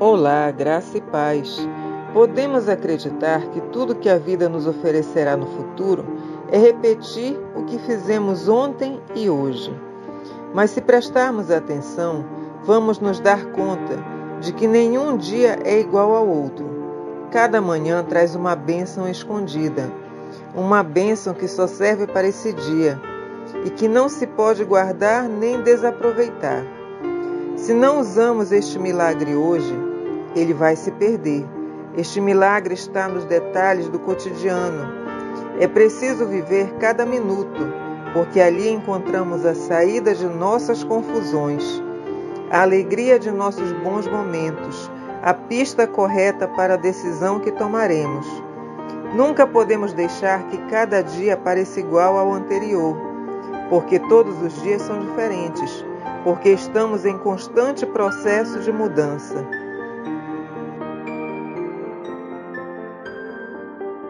Olá, graça e paz. Podemos acreditar que tudo que a vida nos oferecerá no futuro é repetir o que fizemos ontem e hoje. Mas se prestarmos atenção, vamos nos dar conta de que nenhum dia é igual ao outro. Cada manhã traz uma bênção escondida, uma bênção que só serve para esse dia e que não se pode guardar nem desaproveitar. Se não usamos este milagre hoje, ele vai se perder. Este milagre está nos detalhes do cotidiano. É preciso viver cada minuto, porque ali encontramos a saída de nossas confusões, a alegria de nossos bons momentos, a pista correta para a decisão que tomaremos. Nunca podemos deixar que cada dia pareça igual ao anterior, porque todos os dias são diferentes porque estamos em constante processo de mudança.